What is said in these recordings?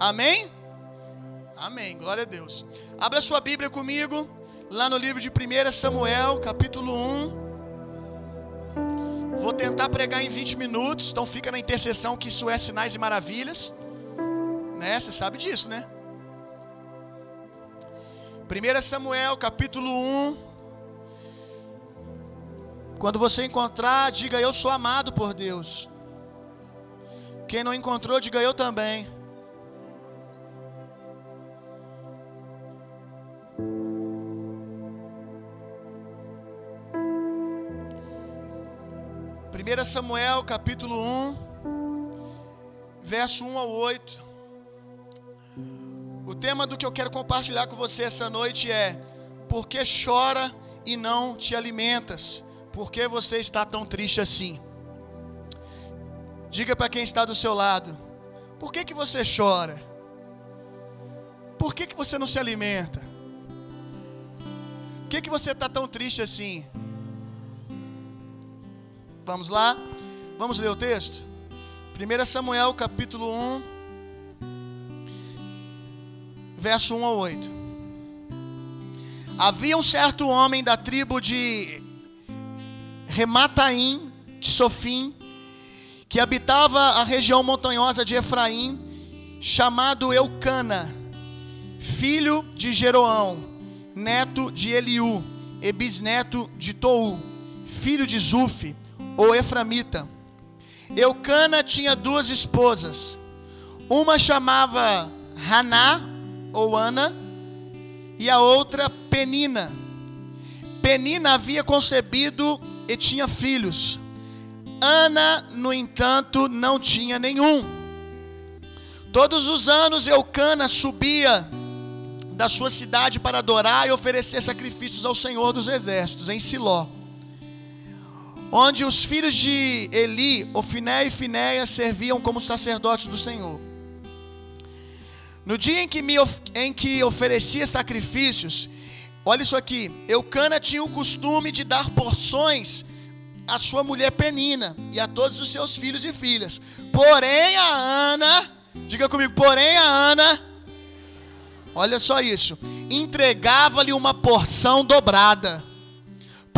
Amém? Amém. Glória a Deus. Abra sua Bíblia comigo, lá no livro de 1 Samuel, capítulo 1. Vou tentar pregar em 20 minutos, então fica na intercessão que isso é sinais e maravilhas. Né? Você sabe disso, né? 1 Samuel, capítulo 1. Quando você encontrar, diga eu sou amado por Deus. Quem não encontrou, diga eu também. Primeira Samuel, capítulo 1, verso 1 ao 8. O tema do que eu quero compartilhar com você essa noite é: Por que chora e não te alimentas? Por que você está tão triste assim? Diga para quem está do seu lado: Por que, que você chora? Por que, que você não se alimenta? Por que, que você está tão triste assim? Vamos lá? Vamos ler o texto? 1 Samuel capítulo 1, verso 1 ao 8. Havia um certo homem da tribo de Remataim, de Sofim, que habitava a região montanhosa de Efraim, chamado Eucana, filho de Jeroão, neto de Eliú, e bisneto de Tou, filho de Zufi, ou Eframita. Eucana tinha duas esposas. Uma chamava Haná, ou Ana, e a outra Penina. Penina havia concebido e tinha filhos. Ana, no entanto, não tinha nenhum. Todos os anos Eucana subia da sua cidade para adorar e oferecer sacrifícios ao Senhor dos Exércitos, em Siló. Onde os filhos de Eli, Ofiné e Finéia, serviam como sacerdotes do Senhor. No dia em que, me, em que oferecia sacrifícios, olha isso aqui, Eucana tinha o costume de dar porções à sua mulher Penina e a todos os seus filhos e filhas. Porém a Ana, diga comigo, porém a Ana, olha só isso, entregava-lhe uma porção dobrada,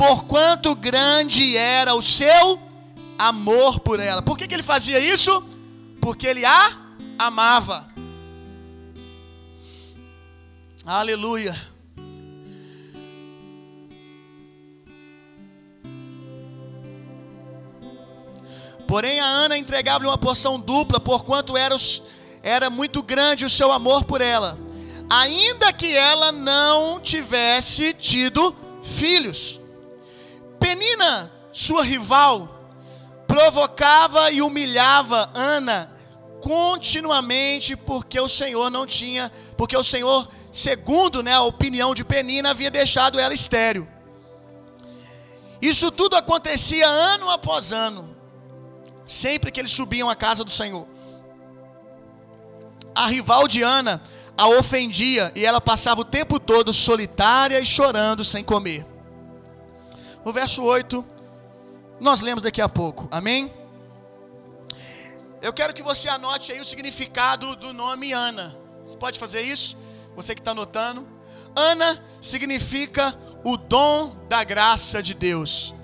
porquanto grande era o seu amor por ela. Por que, que ele fazia isso? Porque ele a amava. Aleluia. Porém, a Ana entregava-lhe uma porção dupla, porquanto era, era muito grande o seu amor por ela, ainda que ela não tivesse tido filhos. Penina, sua rival, provocava e humilhava Ana continuamente, porque o Senhor não tinha, porque o Senhor, segundo né, a opinião de Penina, havia deixado ela estéril. Isso tudo acontecia ano após ano, sempre que eles subiam à casa do Senhor. A rival de Ana a ofendia e ela passava o tempo todo solitária e chorando sem comer. O verso 8, nós lemos daqui a pouco, amém? Eu quero que você anote aí o significado do nome Ana. Você pode fazer isso? Você que está anotando. Ana significa o dom da graça de Deus.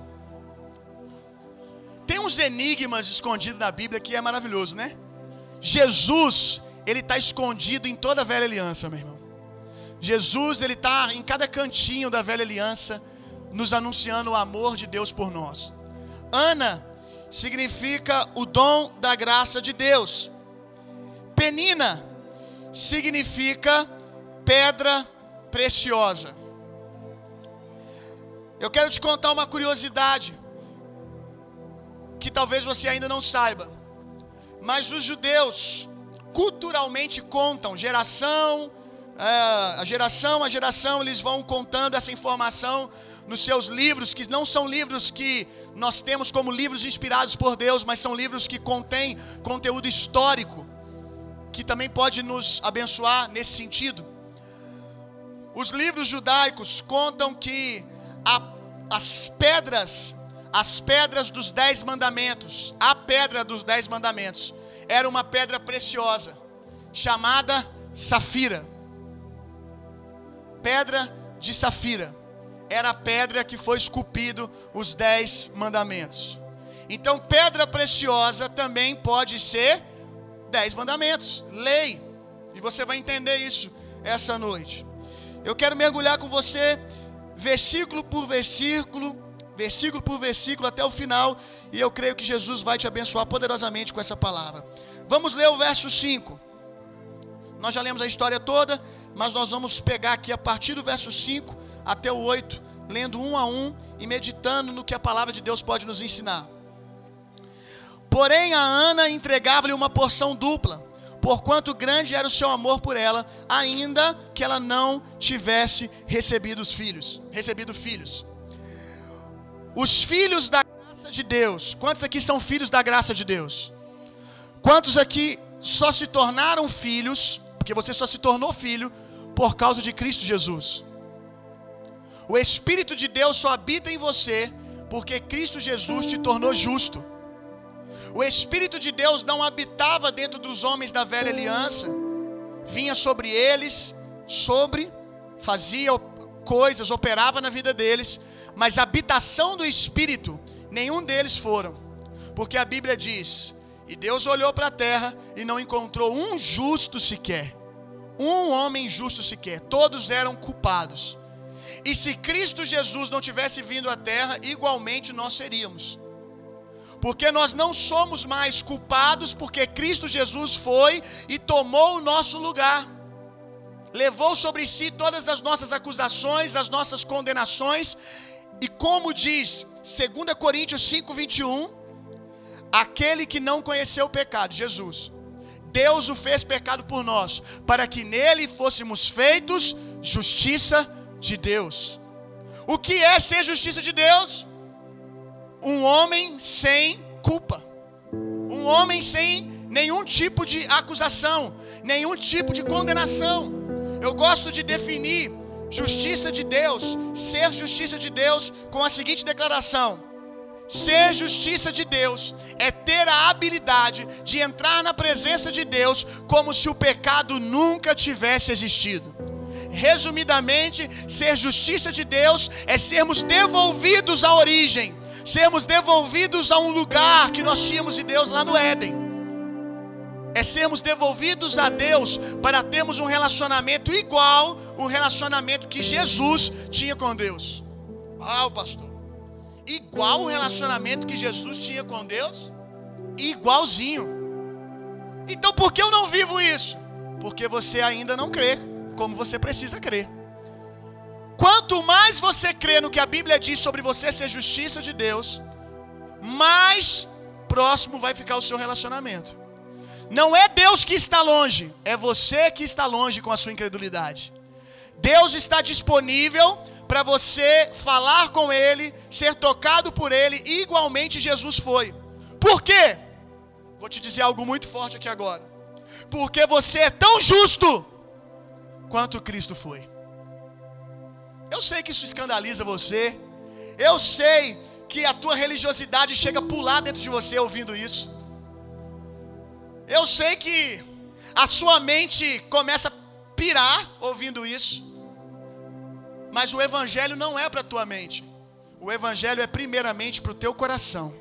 Tem uns enigmas escondidos na Bíblia que é maravilhoso, né? Jesus, ele está escondido em toda a velha aliança, meu irmão. Jesus, ele está em cada cantinho da velha aliança, nos anunciando o amor de Deus por nós. Ana significa o dom da graça de Deus. Penina significa pedra preciosa. Eu quero te contar uma curiosidade que talvez você ainda não saiba. Mas os judeus culturalmente contam, geração é, a geração a geração, eles vão contando essa informação nos seus livros, que não são livros que nós temos como livros inspirados por Deus, mas são livros que contêm conteúdo histórico, que também pode nos abençoar nesse sentido. Os livros judaicos contam que a, as pedras, as pedras dos dez mandamentos, a pedra dos dez mandamentos, era uma pedra preciosa, chamada safira. Pedra de safira. Era a pedra que foi esculpido os dez mandamentos. Então, pedra preciosa também pode ser dez mandamentos, lei. E você vai entender isso essa noite. Eu quero mergulhar com você, versículo por versículo, versículo por versículo até o final, e eu creio que Jesus vai te abençoar poderosamente com essa palavra. Vamos ler o verso 5. Nós já lemos a história toda, mas nós vamos pegar aqui a partir do verso 5 até o 8, lendo um a um e meditando no que a palavra de Deus pode nos ensinar. Porém, a Ana entregava-lhe uma porção dupla, porquanto grande era o seu amor por ela, ainda que ela não tivesse recebido os filhos, recebido filhos. Os filhos da graça de Deus. Quantos aqui são filhos da graça de Deus? Quantos aqui só se tornaram filhos, porque você só se tornou filho por causa de Cristo Jesus? O Espírito de Deus só habita em você porque Cristo Jesus te tornou justo. O Espírito de Deus não habitava dentro dos homens da velha aliança, vinha sobre eles, sobre, fazia coisas, operava na vida deles, mas habitação do Espírito, nenhum deles foram, porque a Bíblia diz: E Deus olhou para a terra e não encontrou um justo sequer, um homem justo sequer, todos eram culpados. E se Cristo Jesus não tivesse vindo à terra, igualmente nós seríamos. Porque nós não somos mais culpados, porque Cristo Jesus foi e tomou o nosso lugar. Levou sobre si todas as nossas acusações, as nossas condenações, e como diz 2 Coríntios 5:21, aquele que não conheceu o pecado, Jesus, Deus o fez pecado por nós, para que nele fôssemos feitos justiça de Deus. O que é ser justiça de Deus? Um homem sem culpa. Um homem sem nenhum tipo de acusação, nenhum tipo de condenação. Eu gosto de definir justiça de Deus, ser justiça de Deus, com a seguinte declaração: Ser justiça de Deus é ter a habilidade de entrar na presença de Deus como se o pecado nunca tivesse existido. Resumidamente, ser justiça de Deus é sermos devolvidos à origem, sermos devolvidos a um lugar que nós tínhamos de Deus lá no Éden. É sermos devolvidos a Deus para termos um relacionamento igual o relacionamento que Jesus tinha com Deus. Ah, pastor. Igual o relacionamento que Jesus tinha com Deus? Igualzinho. Então por que eu não vivo isso? Porque você ainda não crê como você precisa crer. Quanto mais você crê no que a Bíblia diz sobre você ser justiça de Deus, mais próximo vai ficar o seu relacionamento. Não é Deus que está longe, é você que está longe com a sua incredulidade. Deus está disponível para você falar com Ele, ser tocado por Ele, igualmente Jesus foi. Por quê? Vou te dizer algo muito forte aqui agora. Porque você é tão justo quanto Cristo foi. Eu sei que isso escandaliza você. Eu sei que a tua religiosidade chega a pular dentro de você ouvindo isso. Eu sei que a sua mente começa a pirar ouvindo isso. Mas o evangelho não é para a tua mente. O evangelho é primeiramente para o teu coração.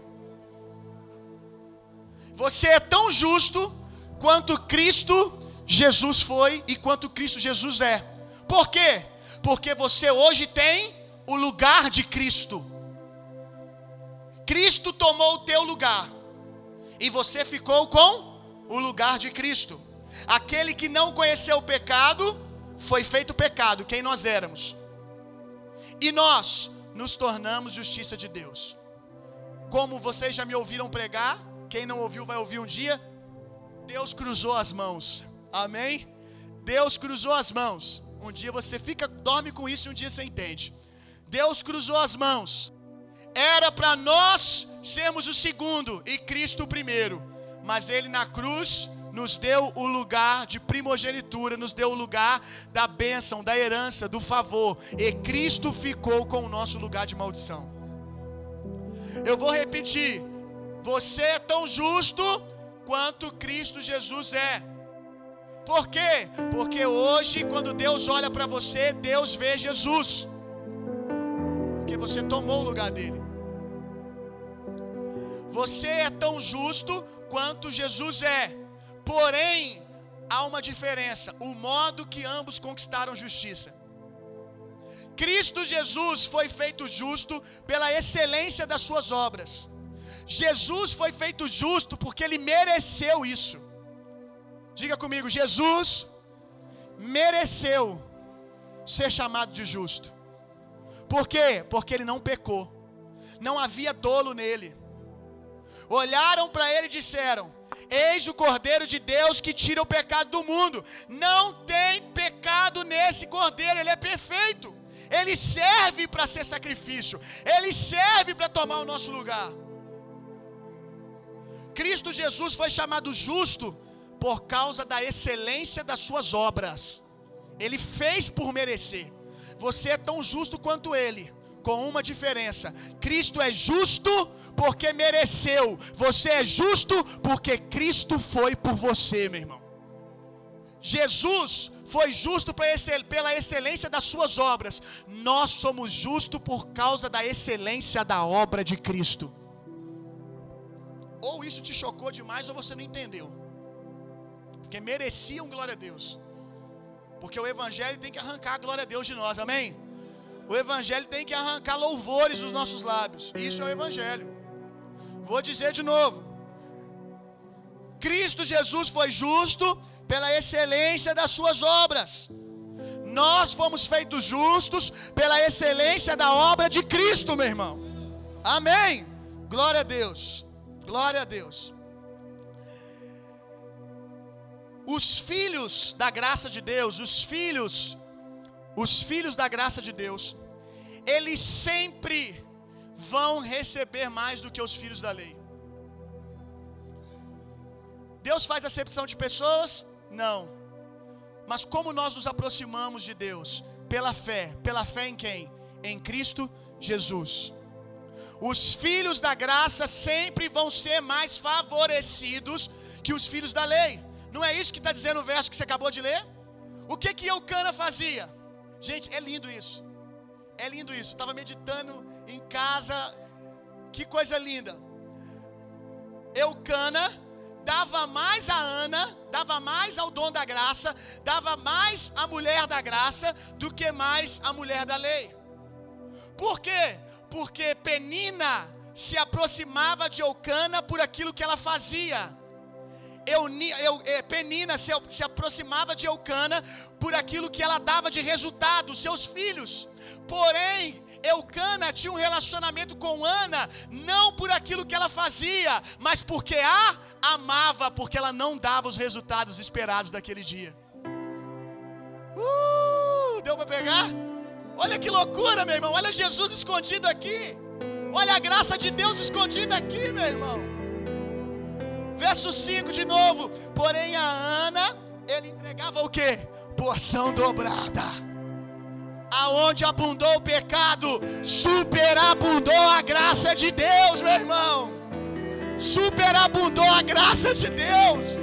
Você é tão justo quanto Cristo Jesus foi e quanto Cristo Jesus é. Por quê? Porque você hoje tem o lugar de Cristo. Cristo tomou o teu lugar. E você ficou com o lugar de Cristo. Aquele que não conheceu o pecado, foi feito pecado, quem nós éramos. E nós nos tornamos justiça de Deus. Como vocês já me ouviram pregar, quem não ouviu vai ouvir um dia. Deus cruzou as mãos. Amém? Deus cruzou as mãos. Um dia você fica, dorme com isso e um dia você entende. Deus cruzou as mãos. Era para nós sermos o segundo e Cristo o primeiro. Mas ele na cruz nos deu o lugar de primogenitura, nos deu o lugar da bênção, da herança, do favor. E Cristo ficou com o nosso lugar de maldição. Eu vou repetir. Você é tão justo quanto Cristo Jesus é. Por quê? Porque hoje, quando Deus olha para você, Deus vê Jesus. Porque você tomou o lugar dele. Você é tão justo quanto Jesus é. Porém, há uma diferença: o modo que ambos conquistaram justiça. Cristo Jesus foi feito justo pela excelência das suas obras. Jesus foi feito justo porque ele mereceu isso. Diga comigo, Jesus mereceu ser chamado de justo. Por quê? Porque ele não pecou. Não havia dolo nele. Olharam para ele e disseram: Eis o Cordeiro de Deus que tira o pecado do mundo. Não tem pecado nesse Cordeiro, ele é perfeito. Ele serve para ser sacrifício. Ele serve para tomar o nosso lugar. Cristo Jesus foi chamado justo por causa da excelência das suas obras. Ele fez por merecer. Você é tão justo quanto ele, com uma diferença: Cristo é justo porque mereceu, você é justo porque Cristo foi por você, meu irmão. Jesus foi justo pela excelência das suas obras, nós somos justos por causa da excelência da obra de Cristo. Ou isso te chocou demais ou você não entendeu. Porque mereciam glória a Deus. Porque o Evangelho tem que arrancar a glória a Deus de nós, amém? O Evangelho tem que arrancar louvores dos nossos lábios. Isso é o Evangelho. Vou dizer de novo. Cristo Jesus foi justo pela excelência das suas obras. Nós fomos feitos justos pela excelência da obra de Cristo, meu irmão. Amém. Glória a Deus. Glória a Deus. Os filhos da graça de Deus, os filhos, os filhos da graça de Deus, eles sempre vão receber mais do que os filhos da lei. Deus faz acepção de pessoas? Não. Mas como nós nos aproximamos de Deus? Pela fé. Pela fé em quem? Em Cristo Jesus. Os filhos da graça sempre vão ser mais favorecidos que os filhos da lei. Não é isso que está dizendo o verso que você acabou de ler? O que que Eucana fazia? Gente, é lindo isso. É lindo isso. Estava meditando em casa. Que coisa linda. Eucana dava mais a Ana, dava mais ao dom da graça, dava mais à mulher da graça do que mais à mulher da lei. Por quê? Porque Penina se aproximava de Eucana por aquilo que ela fazia. Euni, eu, é, Penina se, se aproximava de Eucana por aquilo que ela dava de resultado, seus filhos. Porém, Eucana tinha um relacionamento com Ana, não por aquilo que ela fazia, mas porque a amava, porque ela não dava os resultados esperados daquele dia. Uh, deu para pegar? Olha que loucura, meu irmão. Olha Jesus escondido aqui. Olha a graça de Deus escondida aqui, meu irmão. Verso 5 de novo. Porém, a Ana, ele entregava o que? Porção dobrada. Aonde abundou o pecado, superabundou a graça de Deus, meu irmão. Superabundou a graça de Deus.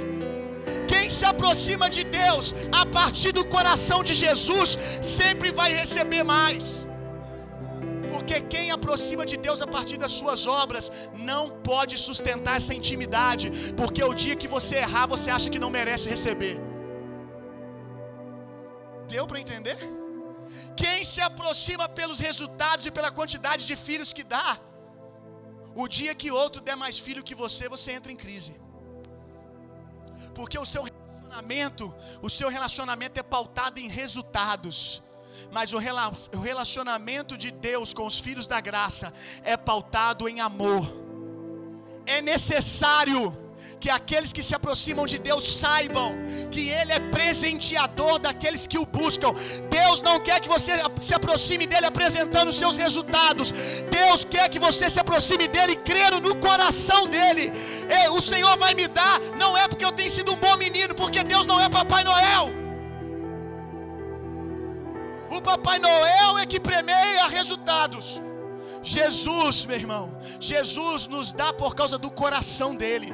Quem se aproxima de Deus a partir do coração de Jesus sempre vai receber mais. Porque quem aproxima de Deus a partir das suas obras não pode sustentar essa intimidade, porque o dia que você errar, você acha que não merece receber. Deu para entender? Quem se aproxima pelos resultados e pela quantidade de filhos que dá, o dia que outro der mais filho que você, você entra em crise. Porque o seu relacionamento, o seu relacionamento é pautado em resultados. Mas o relacionamento de Deus com os filhos da graça é pautado em amor. É necessário que aqueles que se aproximam de Deus saibam que Ele é presenteador daqueles que o buscam. Deus não quer que você se aproxime dele apresentando seus resultados. Deus quer que você se aproxime dele crendo no coração dele. O Senhor vai me dar, não é porque eu tenho sido um bom menino, porque Deus não é Papai Noel. Papai Noel é que premeia resultados. Jesus, meu irmão, Jesus nos dá por causa do coração dele.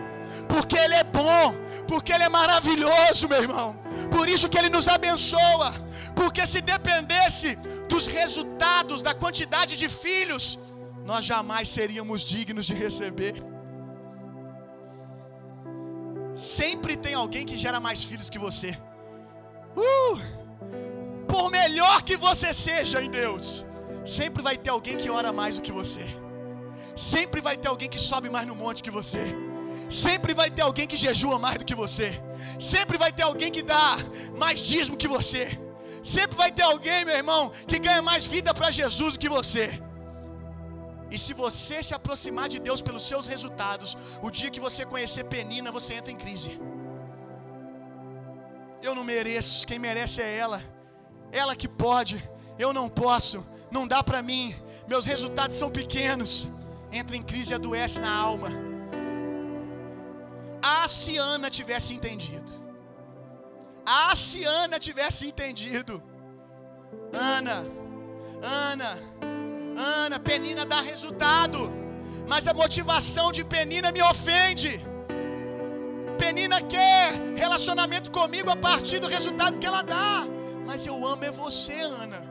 porque Ele é bom, porque Ele é maravilhoso, meu irmão. Por isso que Ele nos abençoa, porque se dependesse dos resultados, da quantidade de filhos, nós jamais seríamos dignos de receber. Sempre tem alguém que gera mais filhos que você. Uh! Por melhor que você seja em Deus, sempre vai ter alguém que ora mais do que você. Sempre vai ter alguém que sobe mais no monte que você. Sempre vai ter alguém que jejua mais do que você. Sempre vai ter alguém que dá mais dízimo que você. Sempre vai ter alguém, meu irmão, que ganha mais vida para Jesus do que você. E se você se aproximar de Deus pelos seus resultados, o dia que você conhecer Penina, você entra em crise. Eu não mereço, quem merece é ela. Ela que pode, eu não posso, não dá para mim. Meus resultados são pequenos. Entra em crise e adoece na alma. Ah, se Ana tivesse entendido. Ah, se Ana tivesse entendido. Ana, Ana, Ana, Penina dá resultado, mas a motivação de Penina me ofende. Penina quer relacionamento comigo a partir do resultado que ela dá, mas eu amo é você, Ana.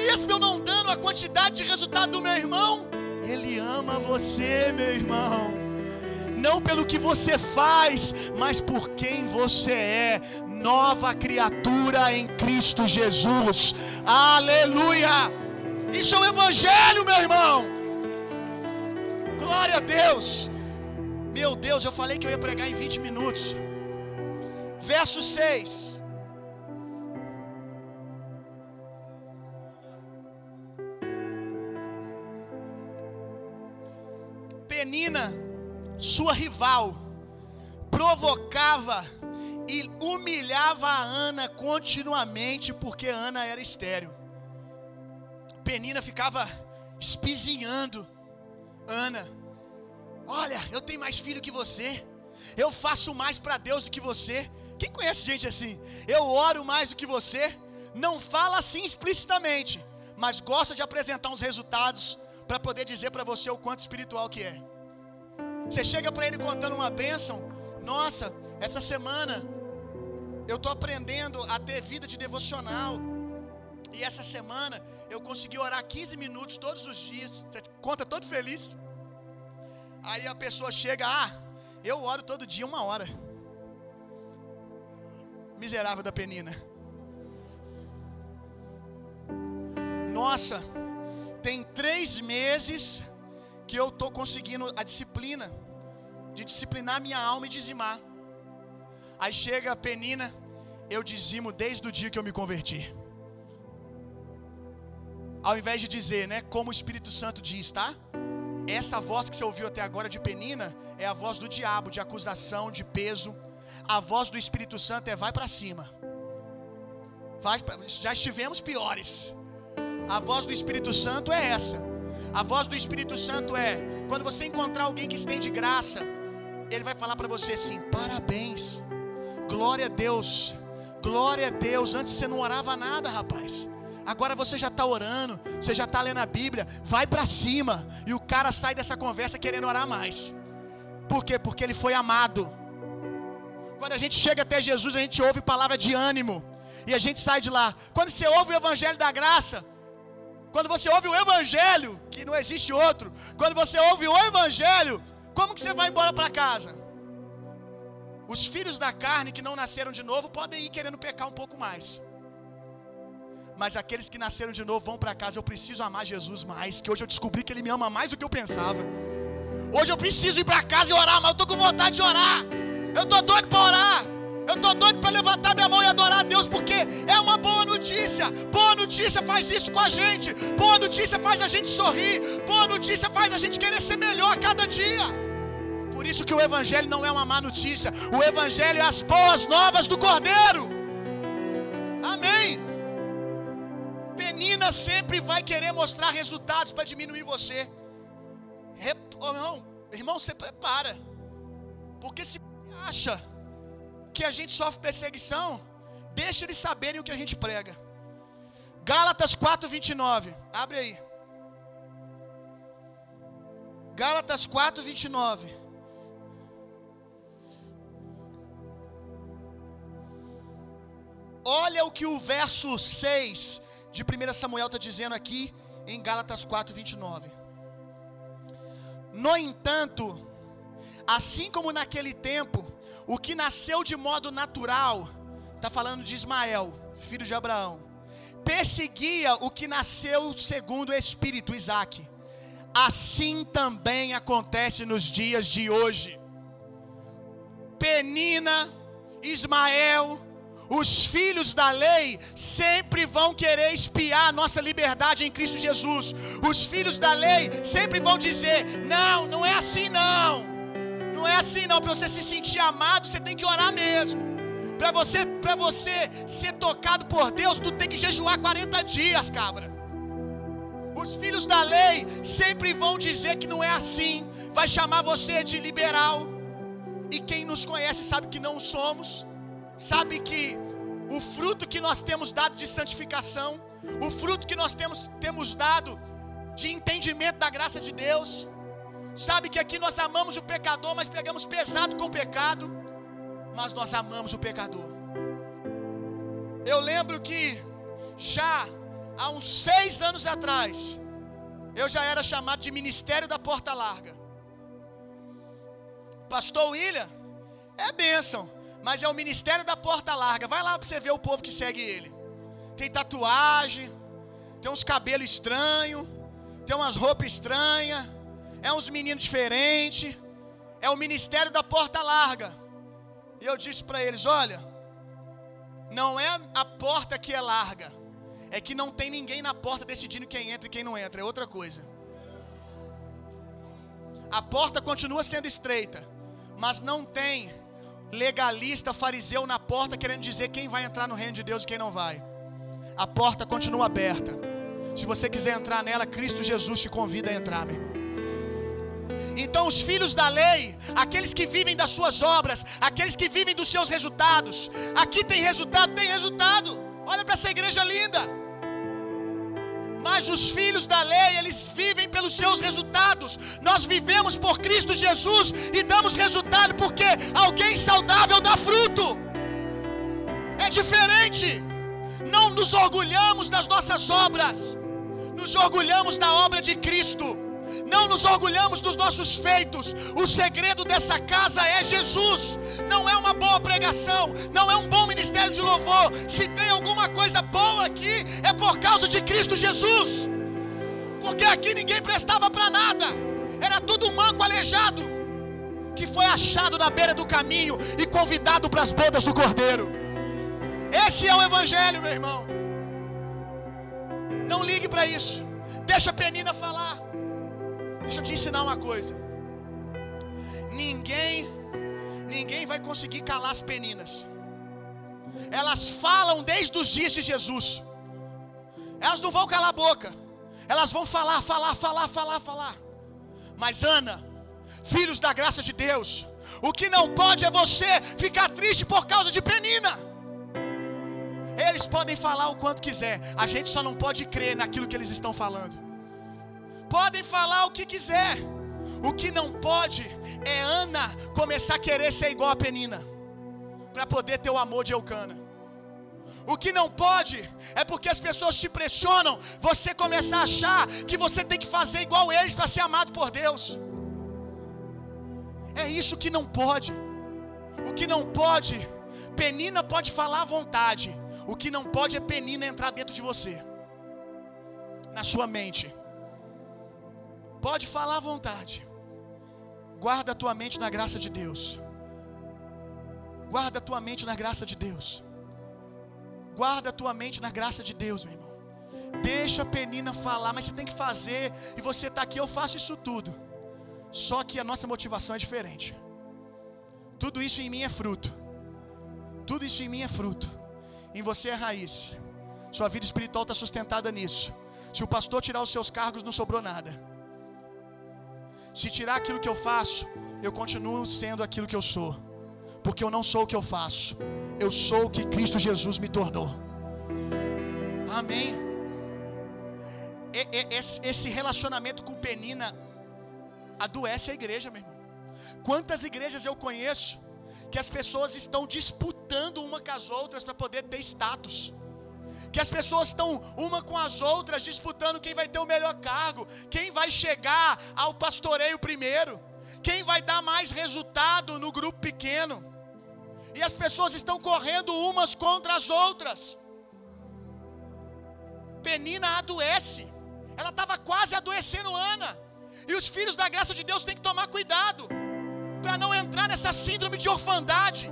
Mesmo eu não dando a quantidade de resultado do meu irmão, ele ama você, meu irmão. Não pelo que você faz, mas por quem você é. Nova criatura em Cristo Jesus. Aleluia! Isso é o Evangelho, meu irmão. Glória a Deus. Meu Deus, eu falei que eu ia pregar em 20 minutos. Verso 6. Penina, sua rival, provocava e humilhava a Ana continuamente porque Ana era estéril. Penina ficava espizinhando Ana. Olha, eu tenho mais filho que você. Eu faço mais para Deus do que você. Quem conhece gente assim? Eu oro mais do que você. Não fala assim explicitamente, mas gosta de apresentar uns resultados para poder dizer para você o quanto espiritual que é. Você chega para ele contando uma bênção. Nossa, essa semana eu estou aprendendo a ter vida de devocional. E essa semana eu consegui orar 15 minutos todos os dias. Você conta todo feliz. Aí a pessoa chega, ah, eu oro todo dia uma hora. Miserável da penina. Nossa, tem três meses que eu estou conseguindo a disciplina de disciplinar minha alma e dizimar. Aí chega a penina, eu dizimo desde o dia que eu me converti. Ao invés de dizer, né, como o Espírito Santo diz, tá? Essa voz que você ouviu até agora de penina é a voz do diabo, de acusação, de peso. A voz do Espírito Santo é vai para cima. Vai pra... já estivemos piores. A voz do Espírito Santo é essa. A voz do Espírito Santo é quando você encontrar alguém que estende graça, ele vai falar para você assim: parabéns, glória a Deus, glória a Deus. Antes você não orava nada, rapaz. Agora você já está orando, você já está lendo a Bíblia, vai para cima. E o cara sai dessa conversa querendo orar mais. Por quê? Porque ele foi amado. Quando a gente chega até Jesus, a gente ouve palavra de ânimo. E a gente sai de lá. Quando você ouve o Evangelho da graça, quando você ouve o Evangelho, que não existe outro, quando você ouve o Evangelho, como que você vai embora para casa? Os filhos da carne que não nasceram de novo podem ir querendo pecar um pouco mais. Mas aqueles que nasceram de novo vão para casa. Eu preciso amar Jesus mais. Que hoje eu descobri que Ele me ama mais do que eu pensava. Hoje eu preciso ir para casa e orar, mas eu tô com vontade de orar. Eu tô doido para orar. Eu tô doido para levantar minha mão e adorar a Deus, porque é uma boa notícia. Boa notícia faz isso com a gente. Boa notícia faz a gente sorrir. Boa notícia faz a gente querer ser melhor a cada dia. Por isso que o evangelho não é uma má notícia. O evangelho é as boas novas do Cordeiro. Amém. Penina sempre vai querer mostrar resultados para diminuir você. Rep... Oh, irmão, irmão, você prepara. Porque se acha que a gente sofre perseguição, deixa eles saberem o que a gente prega. Gálatas 4:29. Abre aí. Gálatas 4:29. Olha o que o verso 6 de 1 Samuel está dizendo aqui em Gálatas 4:29. No entanto, assim como naquele tempo o que nasceu de modo natural, está falando de Ismael, filho de Abraão, perseguia o que nasceu segundo o Espírito, Isaac. Assim também acontece nos dias de hoje. Penina, Ismael, os filhos da lei sempre vão querer espiar a nossa liberdade em Cristo Jesus. Os filhos da lei sempre vão dizer: não, não é assim não. Não é assim não. Para você se sentir amado, você tem que orar mesmo. Para você, para você ser tocado por Deus, tu tem que jejuar 40 dias, cabra. Os filhos da lei sempre vão dizer que não é assim. Vai chamar você de liberal. E quem nos conhece sabe que não somos. Sabe que o fruto que nós temos dado de santificação, o fruto que nós temos, temos dado de entendimento da graça de Deus, sabe que aqui nós amamos o pecador, mas pegamos pesado com o pecado, mas nós amamos o pecador. Eu lembro que já há uns seis anos atrás, eu já era chamado de Ministério da Porta Larga. Pastor William, é bênção, mas é o Ministério da Porta Larga. Vai lá para você ver o povo que segue ele. Tem tatuagem, tem uns cabelos estranhos, tem umas roupas estranhas, é uns meninos diferentes. É o Ministério da Porta Larga. E eu disse para eles: olha, não é a porta que é larga, é que não tem ninguém na porta decidindo quem entra e quem não entra, é outra coisa. A porta continua sendo estreita, mas não tem legalista fariseu na porta querendo dizer quem vai entrar no reino de Deus e quem não vai. A porta continua aberta. Se você quiser entrar nela, Cristo Jesus te convida a entrar, meu irmão. Então, os filhos da lei, aqueles que vivem das suas obras, aqueles que vivem dos seus resultados, aqui tem resultado, tem resultado. Olha para essa igreja linda. Mas os filhos da lei, eles vivem pelos seus resultados. Nós vivemos por Cristo Jesus e damos resultado porque alguém saudável dá fruto. É diferente. Não nos orgulhamos das nossas obras, nos orgulhamos da obra de Cristo. Não nos orgulhamos dos nossos feitos. O segredo dessa casa é Jesus. Não é uma boa pregação, não é um bom ministério de louvor. Se tem alguma coisa boa aqui, é por causa de Cristo Jesus. Porque aqui ninguém prestava para nada. Era tudo manco aleijado que foi achado na beira do caminho e convidado para as bodas do Cordeiro. Esse é o evangelho, meu irmão. Não ligue para isso. Deixa a Penina falar. Deixa eu te ensinar uma coisa. Ninguém, ninguém vai conseguir calar as peninas. Elas falam desde os dias de Jesus. Elas não vão calar a boca. Elas vão falar, falar, falar, falar, falar. Mas Ana, filhos da graça de Deus, o que não pode é você ficar triste por causa de penina. Eles podem falar o quanto quiser, a gente só não pode crer naquilo que eles estão falando. Podem falar o que quiser. O que não pode é Ana começar a querer ser igual a Penina, para poder ter o amor de Eucana. O que não pode é porque as pessoas te pressionam, você começar a achar que você tem que fazer igual eles para ser amado por Deus. É isso que não pode. O que não pode, Penina pode falar à vontade. O que não pode é Penina entrar dentro de você, na sua mente. Pode falar à vontade. Guarda a tua mente na graça de Deus. Guarda a tua mente na graça de Deus. Guarda a tua mente na graça de Deus, meu irmão. Deixa a Penina falar, mas você tem que fazer. E você está aqui, eu faço isso tudo. Só que a nossa motivação é diferente. Tudo isso em mim é fruto. Tudo isso em mim é fruto. Em você é raiz. Sua vida espiritual está sustentada nisso. Se o pastor tirar os seus cargos, não sobrou nada. Se tirar aquilo que eu faço, eu continuo sendo aquilo que eu sou. Porque eu não sou o que eu faço. Eu sou o que Cristo Jesus me tornou. Amém. Esse relacionamento com Penina adoece a igreja, meu irmão. Quantas igrejas eu conheço que as pessoas estão disputando uma com as outras para poder ter status. Que as pessoas estão uma com as outras disputando quem vai ter o melhor cargo, quem vai chegar ao pastoreio primeiro, quem vai dar mais resultado no grupo pequeno. E as pessoas estão correndo umas contra as outras. Penina adoece. Ela estava quase adoecendo Ana. E os filhos da graça de Deus têm que tomar cuidado para não entrar nessa síndrome de orfandade.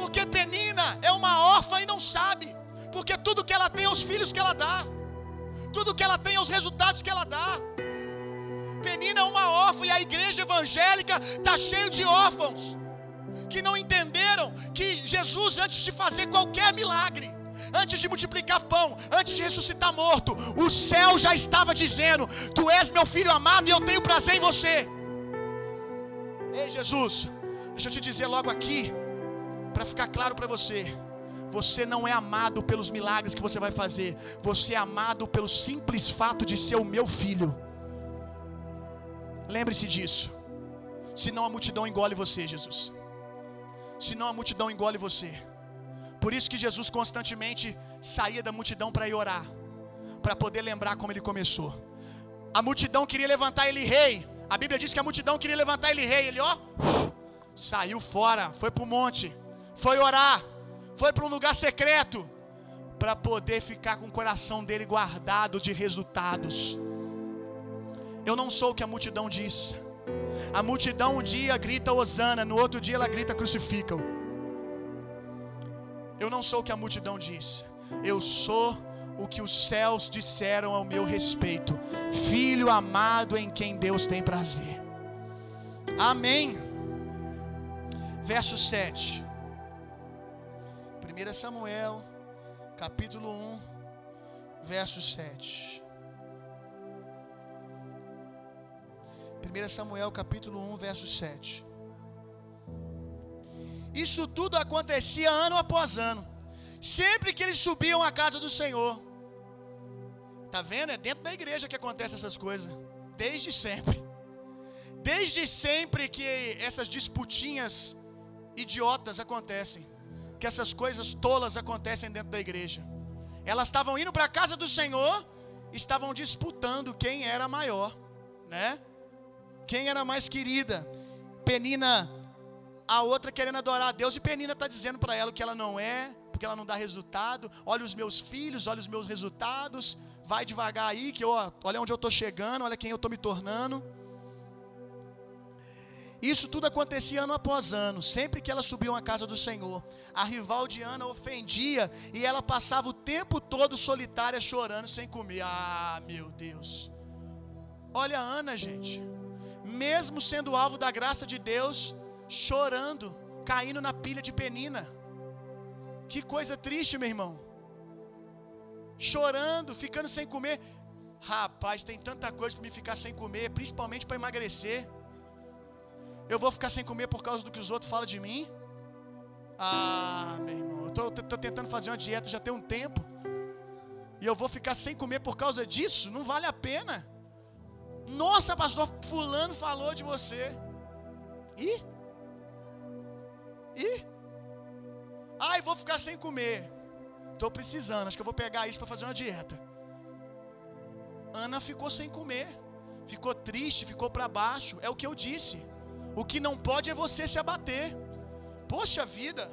Porque Penina é uma órfã e não sabe. Porque tudo que ela tem é os filhos que ela dá. Tudo que ela tem é os resultados que ela dá. Penina é uma órfã e a igreja evangélica está cheio de órfãos que não entenderam que Jesus, antes de fazer qualquer milagre, antes de multiplicar pão, antes de ressuscitar morto, o céu já estava dizendo: Tu és meu filho amado e eu tenho prazer em você. Ei, Jesus, deixa eu te dizer logo aqui, para ficar claro para você. Você não é amado pelos milagres que você vai fazer. Você é amado pelo simples fato de ser o meu filho. Lembre-se disso. Senão a multidão engole você, Jesus. Senão a multidão engole você. Por isso que Jesus constantemente saía da multidão para ir orar, para poder lembrar como ele começou. A multidão queria levantar ele rei. A Bíblia diz que a multidão queria levantar ele rei. Ele, ó, saiu fora, foi para o monte, foi orar, foi para um lugar secreto, para poder ficar com o coração dele guardado de resultados. Eu não sou o que a multidão diz. A multidão um dia grita Osana, no outro dia ela grita crucificam. Eu não sou o que a multidão diz. Eu sou o que os céus disseram ao meu respeito. Filho amado em quem Deus tem prazer. Amém. Verso 7. 1 Samuel, capítulo 1, verso 7. 1 Samuel capítulo 1, verso 7. Isso tudo acontecia ano após ano. Sempre que eles subiam à casa do Senhor. Tá vendo? É dentro da igreja que acontecem essas coisas. Desde sempre. Desde sempre que essas disputinhas idiotas acontecem. Que essas coisas tolas acontecem dentro da igreja. Elas estavam indo para a casa do Senhor, estavam disputando quem era maior, né? Quem era mais querida? Penina, a outra querendo adorar a Deus, e Penina está dizendo para ela que ela não é, porque ela não dá resultado. Olha os meus filhos, olha os meus resultados. Vai devagar aí, que ó, olha onde eu estou chegando, olha quem eu estou me tornando. Isso tudo acontecia ano após ano, sempre que ela subia à casa do Senhor. A rival de Ana ofendia e ela passava o tempo todo solitária, chorando, sem comer. Ah, meu Deus. Olha a Ana, gente mesmo sendo alvo da graça de Deus, chorando, caindo na pilha de penina. Que coisa triste, meu irmão. Chorando, ficando sem comer. Rapaz, tem tanta coisa para me ficar sem comer, principalmente para emagrecer. Eu vou ficar sem comer por causa do que os outros falam de mim? Ah, meu irmão, eu tô tentando fazer uma dieta já tem um tempo. E eu vou ficar sem comer por causa disso? Não vale a pena. Nossa, pastor, fulano falou de você. E? E? Ai, vou ficar sem comer. Estou precisando, acho que eu vou pegar isso para fazer uma dieta. Ana ficou sem comer. Ficou triste, ficou para baixo. É o que eu disse. O que não pode é você se abater. Poxa vida.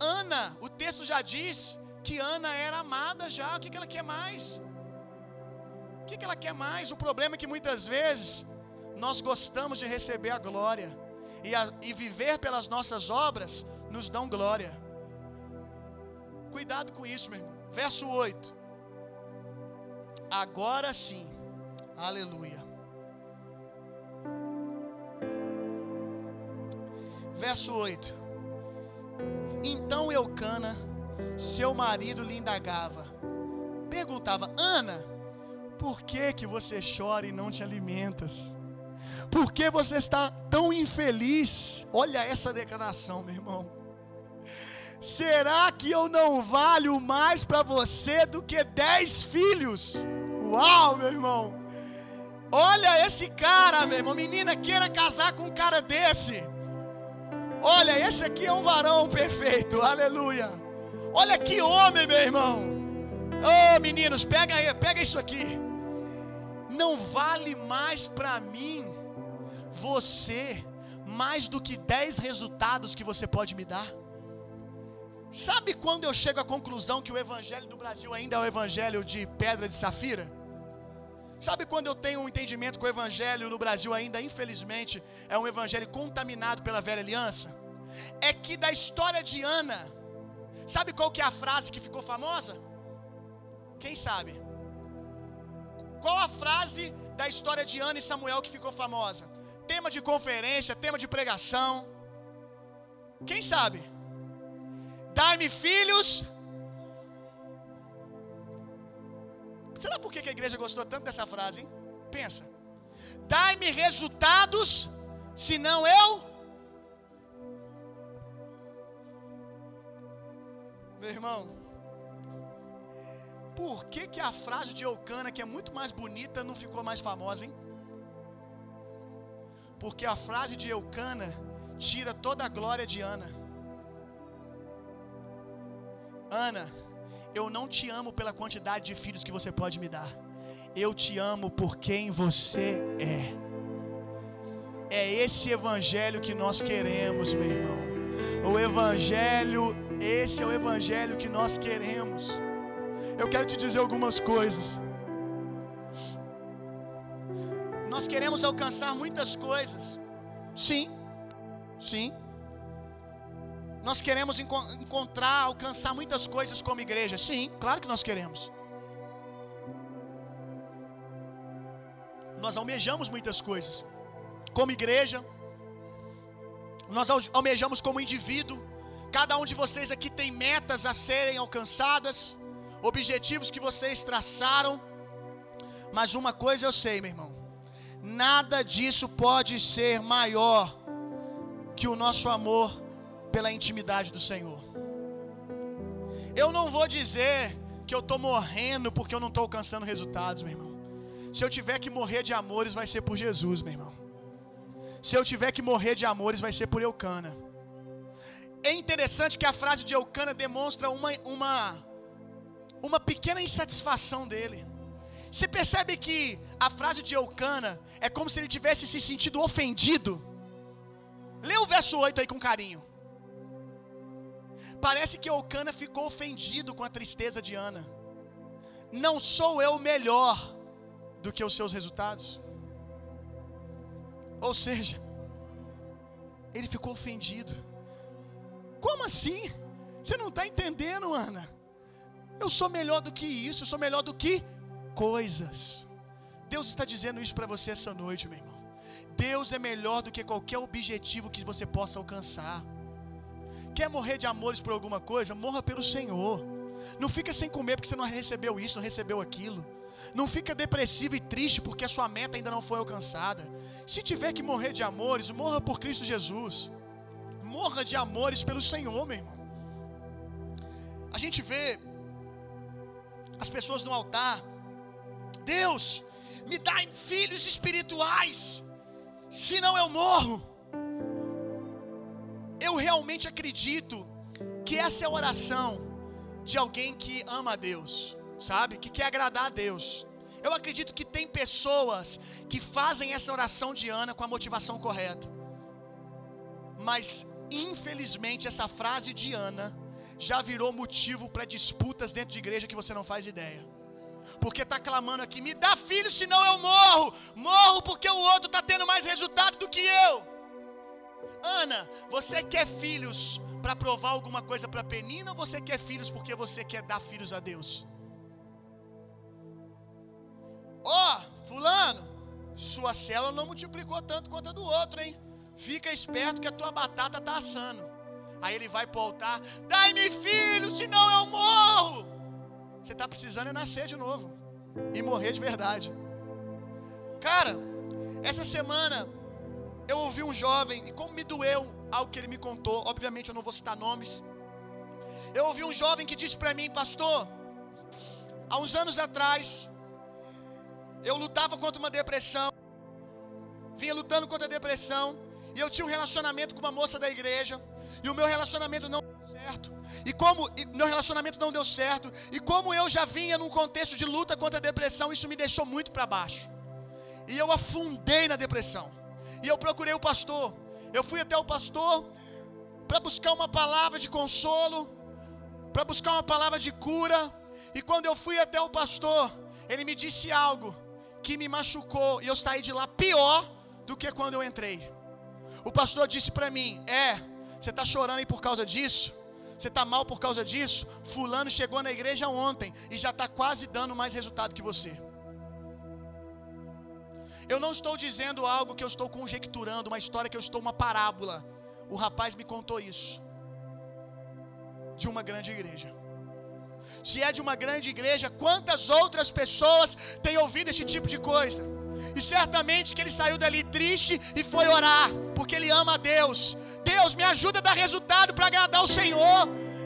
Ana, o texto já diz que Ana era amada já. O que, que ela quer mais? O que, que ela quer mais? O problema é que muitas vezes nós gostamos de receber a glória e, a, e viver pelas nossas obras nos dão glória. Cuidado com isso, meu irmão. Verso 8. Agora sim, aleluia. Verso 8. Então Eucana, seu marido, lhe indagava, perguntava: Ana, por que, que você chora e não te alimentas? Por que você está tão infeliz? Olha essa declaração, meu irmão. Será que eu não valho mais para você do que dez filhos? Uau, meu irmão. Olha esse cara, meu irmão. Menina, queira casar com um cara desse. Olha, esse aqui é um varão perfeito, aleluia. Olha que homem, meu irmão. Oh, meninos, pega, pega isso aqui. Não vale mais para mim você mais do que 10 resultados que você pode me dar? Sabe quando eu chego à conclusão que o evangelho do Brasil ainda é o evangelho de pedra de safira? Sabe quando eu tenho um entendimento que o evangelho no Brasil ainda, infelizmente, é um evangelho contaminado pela velha aliança? É que da história de Ana, sabe qual que é a frase que ficou famosa? Quem sabe? Qual a frase da história de Ana e Samuel que ficou famosa? Tema de conferência, tema de pregação. Quem sabe? Dai-me filhos. Será por que a igreja gostou tanto dessa frase, hein? Pensa. Dai-me resultados, senão eu. Meu irmão, por que, que a frase de Eucana, que é muito mais bonita, não ficou mais famosa, hein? Porque a frase de Eucana tira toda a glória de Ana. Ana, eu não te amo pela quantidade de filhos que você pode me dar. Eu te amo por quem você é. É esse evangelho que nós queremos, meu irmão. O evangelho, esse é o evangelho que nós queremos. Eu quero te dizer algumas coisas. Nós queremos alcançar muitas coisas. Sim, sim. Nós queremos enco encontrar, alcançar muitas coisas como igreja. Sim, claro que nós queremos. Nós almejamos muitas coisas. Como igreja, nós almejamos como indivíduo. Cada um de vocês aqui tem metas a serem alcançadas, objetivos que vocês traçaram. Mas uma coisa eu sei, meu irmão: nada disso pode ser maior que o nosso amor pela intimidade do Senhor. Eu não vou dizer que eu estou morrendo porque eu não estou alcançando resultados, meu irmão. Se eu tiver que morrer de amores, vai ser por Jesus, meu irmão. Se eu tiver que morrer de amores, vai ser por Eucana. É interessante que a frase de Eucana demonstra uma, uma, uma pequena insatisfação dele. Você percebe que a frase de Eucana é como se ele tivesse se sentido ofendido. Lê o verso 8 aí com carinho. Parece que Eucana ficou ofendido com a tristeza de Ana. Não sou eu melhor do que os seus resultados? Ou seja, ele ficou ofendido. Como assim? Você não está entendendo, Ana? Eu sou melhor do que isso, eu sou melhor do que coisas. Deus está dizendo isso para você essa noite, meu irmão. Deus é melhor do que qualquer objetivo que você possa alcançar. Quer morrer de amores por alguma coisa? Morra pelo Senhor. Não fica sem comer porque você não recebeu isso, não recebeu aquilo. Não fica depressivo e triste porque a sua meta ainda não foi alcançada. Se tiver que morrer de amores, morra por Cristo Jesus. Morra de amores pelo Senhor, meu irmão. A gente vê as pessoas no altar. Deus, me dá filhos espirituais, senão eu morro. Eu realmente acredito que essa é a oração de alguém que ama a Deus, sabe? Que quer agradar a Deus. Eu acredito que tem pessoas que fazem essa oração de Ana com a motivação correta. Mas, infelizmente, essa frase de Ana já virou motivo para disputas dentro de igreja que você não faz ideia. Porque está clamando aqui: me dá filho, senão eu morro. Morro porque o outro está tendo mais resultado do que eu. Ana, você quer filhos para provar alguma coisa para Penina ou você quer filhos porque você quer dar filhos a Deus? Ó, oh, Fulano, sua célula não multiplicou tanto quanto a do outro, hein? Fica esperto que a tua batata está assando. Aí ele vai para o altar: dai-me filho, senão eu morro. Você está precisando é nascer de novo e morrer de verdade. Cara, essa semana eu ouvi um jovem, e como me doeu algo que ele me contou, obviamente eu não vou citar nomes. Eu ouvi um jovem que disse para mim, pastor, há uns anos atrás, eu lutava contra uma depressão, vinha lutando contra a depressão, E eu tinha um relacionamento com uma moça da igreja. E o meu relacionamento não deu certo. E como e meu relacionamento não deu certo. E como eu já vinha num contexto de luta contra a depressão, isso me deixou muito para baixo. E eu afundei na depressão. E eu procurei o pastor. Eu fui até o pastor para buscar uma palavra de consolo, para buscar uma palavra de cura. E quando eu fui até o pastor, ele me disse algo que me machucou e eu saí de lá pior do que quando eu entrei. O pastor disse para mim: "É, você está chorando aí por causa disso? Você está mal por causa disso? Fulano chegou na igreja ontem e já está quase dando mais resultado que você." Eu não estou dizendo algo que eu estou conjecturando, uma história que eu estou uma parábola. O rapaz me contou isso. De uma grande igreja. Se é de uma grande igreja, quantas outras pessoas têm ouvido esse tipo de coisa? E certamente que ele saiu dali triste e foi orar, porque ele ama a Deus. Deus, me ajuda a dar resultado para agradar o Senhor.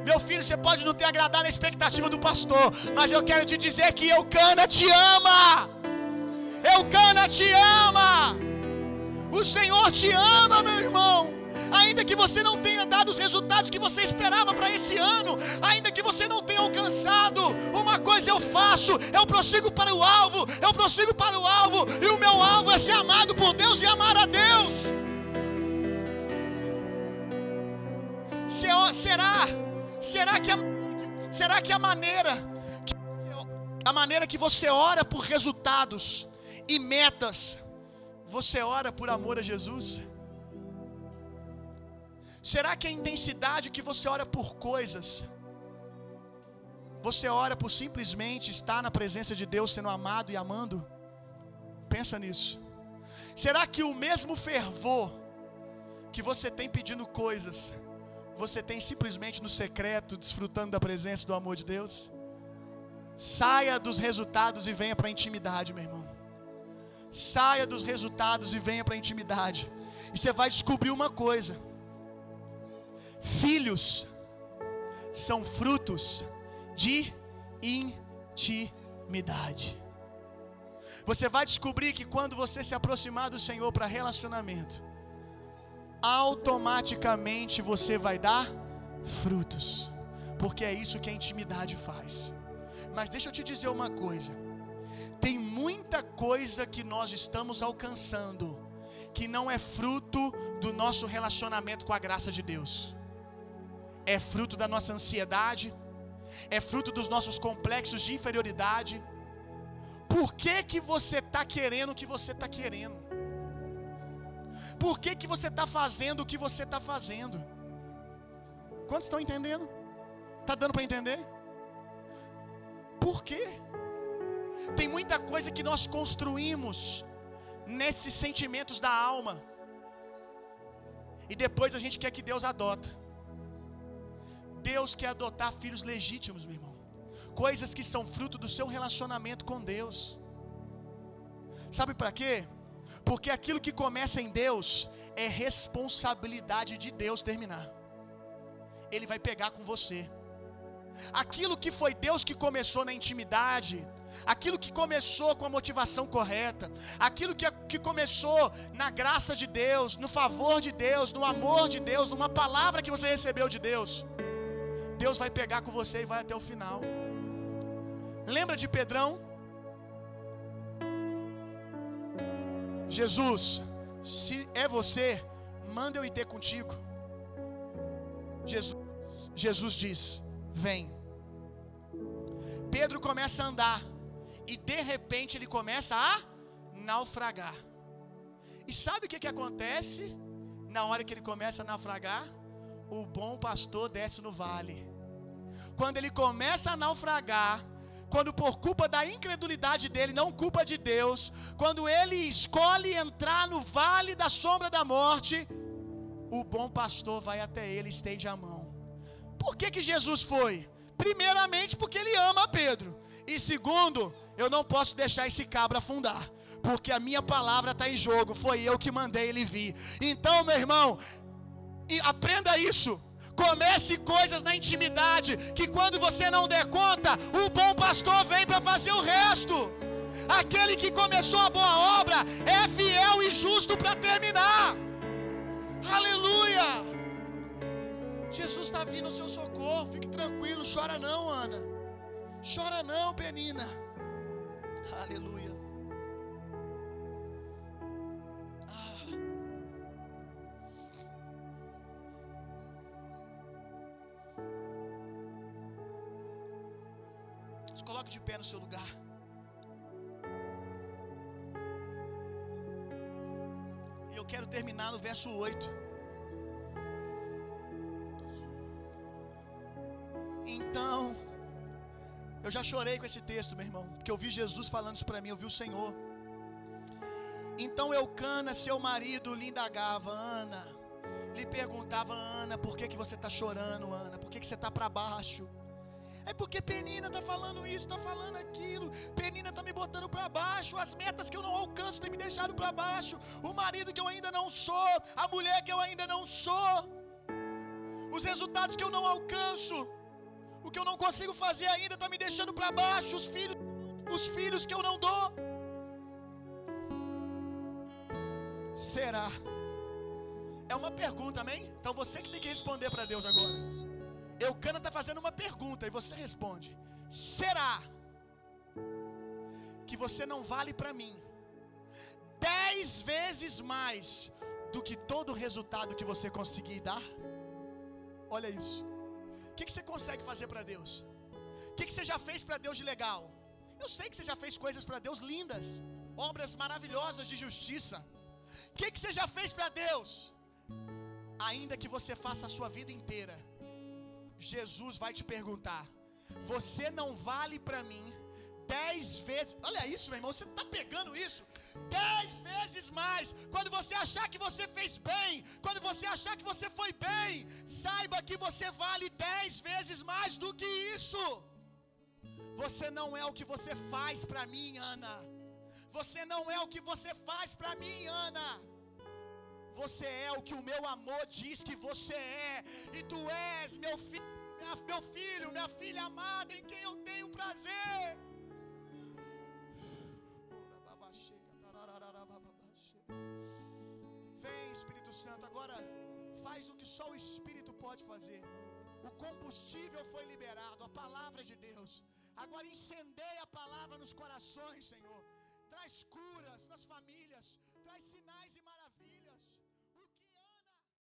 Meu filho, você pode não ter agradado a expectativa do pastor, mas eu quero te dizer que Eucana te ama. Eucana te ama. O Senhor te ama, meu irmão. Ainda que você não tenha dado os resultados que você esperava para esse ano, ainda que você não tenha alcançado, uma coisa eu faço, eu prossigo para o alvo, eu prossigo para o alvo, e o meu alvo é ser amado por Deus e amar a Deus. Será? Será que a, será que a maneira a maneira que você ora por resultados e metas, você ora por amor a Jesus? Será que a intensidade que você ora por coisas, você ora por simplesmente estar na presença de Deus, sendo amado e amando? Pensa nisso. Será que o mesmo fervor que você tem pedindo coisas, você tem simplesmente no secreto, desfrutando da presença do amor de Deus? Saia dos resultados e venha para a intimidade, meu irmão. Saia dos resultados e venha para a intimidade. E você vai descobrir uma coisa: filhos são frutos de intimidade. Você vai descobrir que quando você se aproximar do Senhor para relacionamento, automaticamente você vai dar frutos, porque é isso que a intimidade faz. Mas deixa eu te dizer uma coisa: tem muita coisa que nós estamos alcançando que não é fruto do nosso relacionamento com a graça de Deus, é fruto da nossa ansiedade, é fruto dos nossos complexos de inferioridade. Por que, que você está querendo o que você está querendo? Por que, que você está fazendo o que você está fazendo? Quantos estão entendendo? Está dando para entender? Por quê? Tem muita coisa que nós construímos nesses sentimentos da alma. E depois a gente quer que Deus adota. Deus quer adotar filhos legítimos, meu irmão. Coisas que são fruto do seu relacionamento com Deus. Sabe para quê? Porque aquilo que começa em Deus é responsabilidade de Deus terminar. Ele vai pegar com você. Aquilo que foi Deus que começou na intimidade, aquilo que começou com a motivação correta, aquilo que, que começou na graça de Deus, no favor de Deus, no amor de Deus, numa palavra que você recebeu de Deus, Deus vai pegar com você e vai até o final. Lembra de Pedrão? Jesus, se é você, manda eu ir ter contigo. Jesus, Jesus diz: Vem. Pedro começa a andar e de repente ele começa a naufragar. E sabe o que, que acontece na hora que ele começa a naufragar? O bom pastor desce no vale. Quando ele começa a naufragar, quando por culpa da incredulidade dele, não culpa de Deus, quando ele escolhe entrar no vale da sombra da morte, o bom pastor vai até ele e estende a mão. Por que, que Jesus foi? Primeiramente, porque ele ama Pedro, e segundo, eu não posso deixar esse cabra afundar, porque a minha palavra está em jogo, foi eu que mandei ele vir. Então, meu irmão, aprenda isso. Comece coisas na intimidade, que quando você não der conta, o bom pastor vem para fazer o resto. Aquele que começou a boa obra é fiel e justo para terminar. Aleluia! Jesus está vindo ao seu socorro. Fique tranquilo, chora não, Ana. Chora não, Penina. Aleluia. Ah. Coloque de pé no seu lugar. E eu quero terminar no verso 8. Eu já chorei com esse texto, meu irmão, porque eu vi Jesus falando isso para mim, eu vi o Senhor. Então Eucana, seu marido, lhe indagava, Ana, lhe perguntava, Ana, por que, que você está chorando, Ana? Por que, que você está para baixo? É porque Penina está falando isso, está falando aquilo. Penina está me botando para baixo. As metas que eu não alcanço têm me deixado para baixo. O marido que eu ainda não sou, a mulher que eu ainda não sou. Os resultados que eu não alcanço. O que eu não consigo fazer ainda está me deixando para baixo. Os filhos, os filhos que eu não dou. Será? É uma pergunta, amém? Então você que tem que responder para Deus agora. Eucana está fazendo uma pergunta e você responde: Será que você não vale para mim dez vezes mais do que todo o resultado que você conseguir dar? Olha isso. Que, que você consegue fazer para Deus? O que, que você já fez para Deus de legal? Eu sei que você já fez coisas para Deus lindas, obras maravilhosas de justiça. O que, que você já fez para Deus? Ainda que você faça a sua vida inteira, Jesus vai te perguntar: Você não vale para mim dez vezes? Olha isso, meu irmão, você está pegando isso? Dez vezes mais. Quando você achar que você fez bem, quando você achar que você foi bem, saiba que você vale dez vezes mais do que isso. Você não é o que você faz para mim, Ana. Você não é o que você faz para mim, Ana. Você é o que o meu amor diz que você é. E tu és meu filho, meu filho, minha filha amada, em quem eu tenho prazer. Espírito Santo, agora faz o que só o Espírito pode fazer. O combustível foi liberado, a palavra de Deus. Agora incendeia a palavra nos corações, Senhor. Traz curas nas famílias, traz sinais e.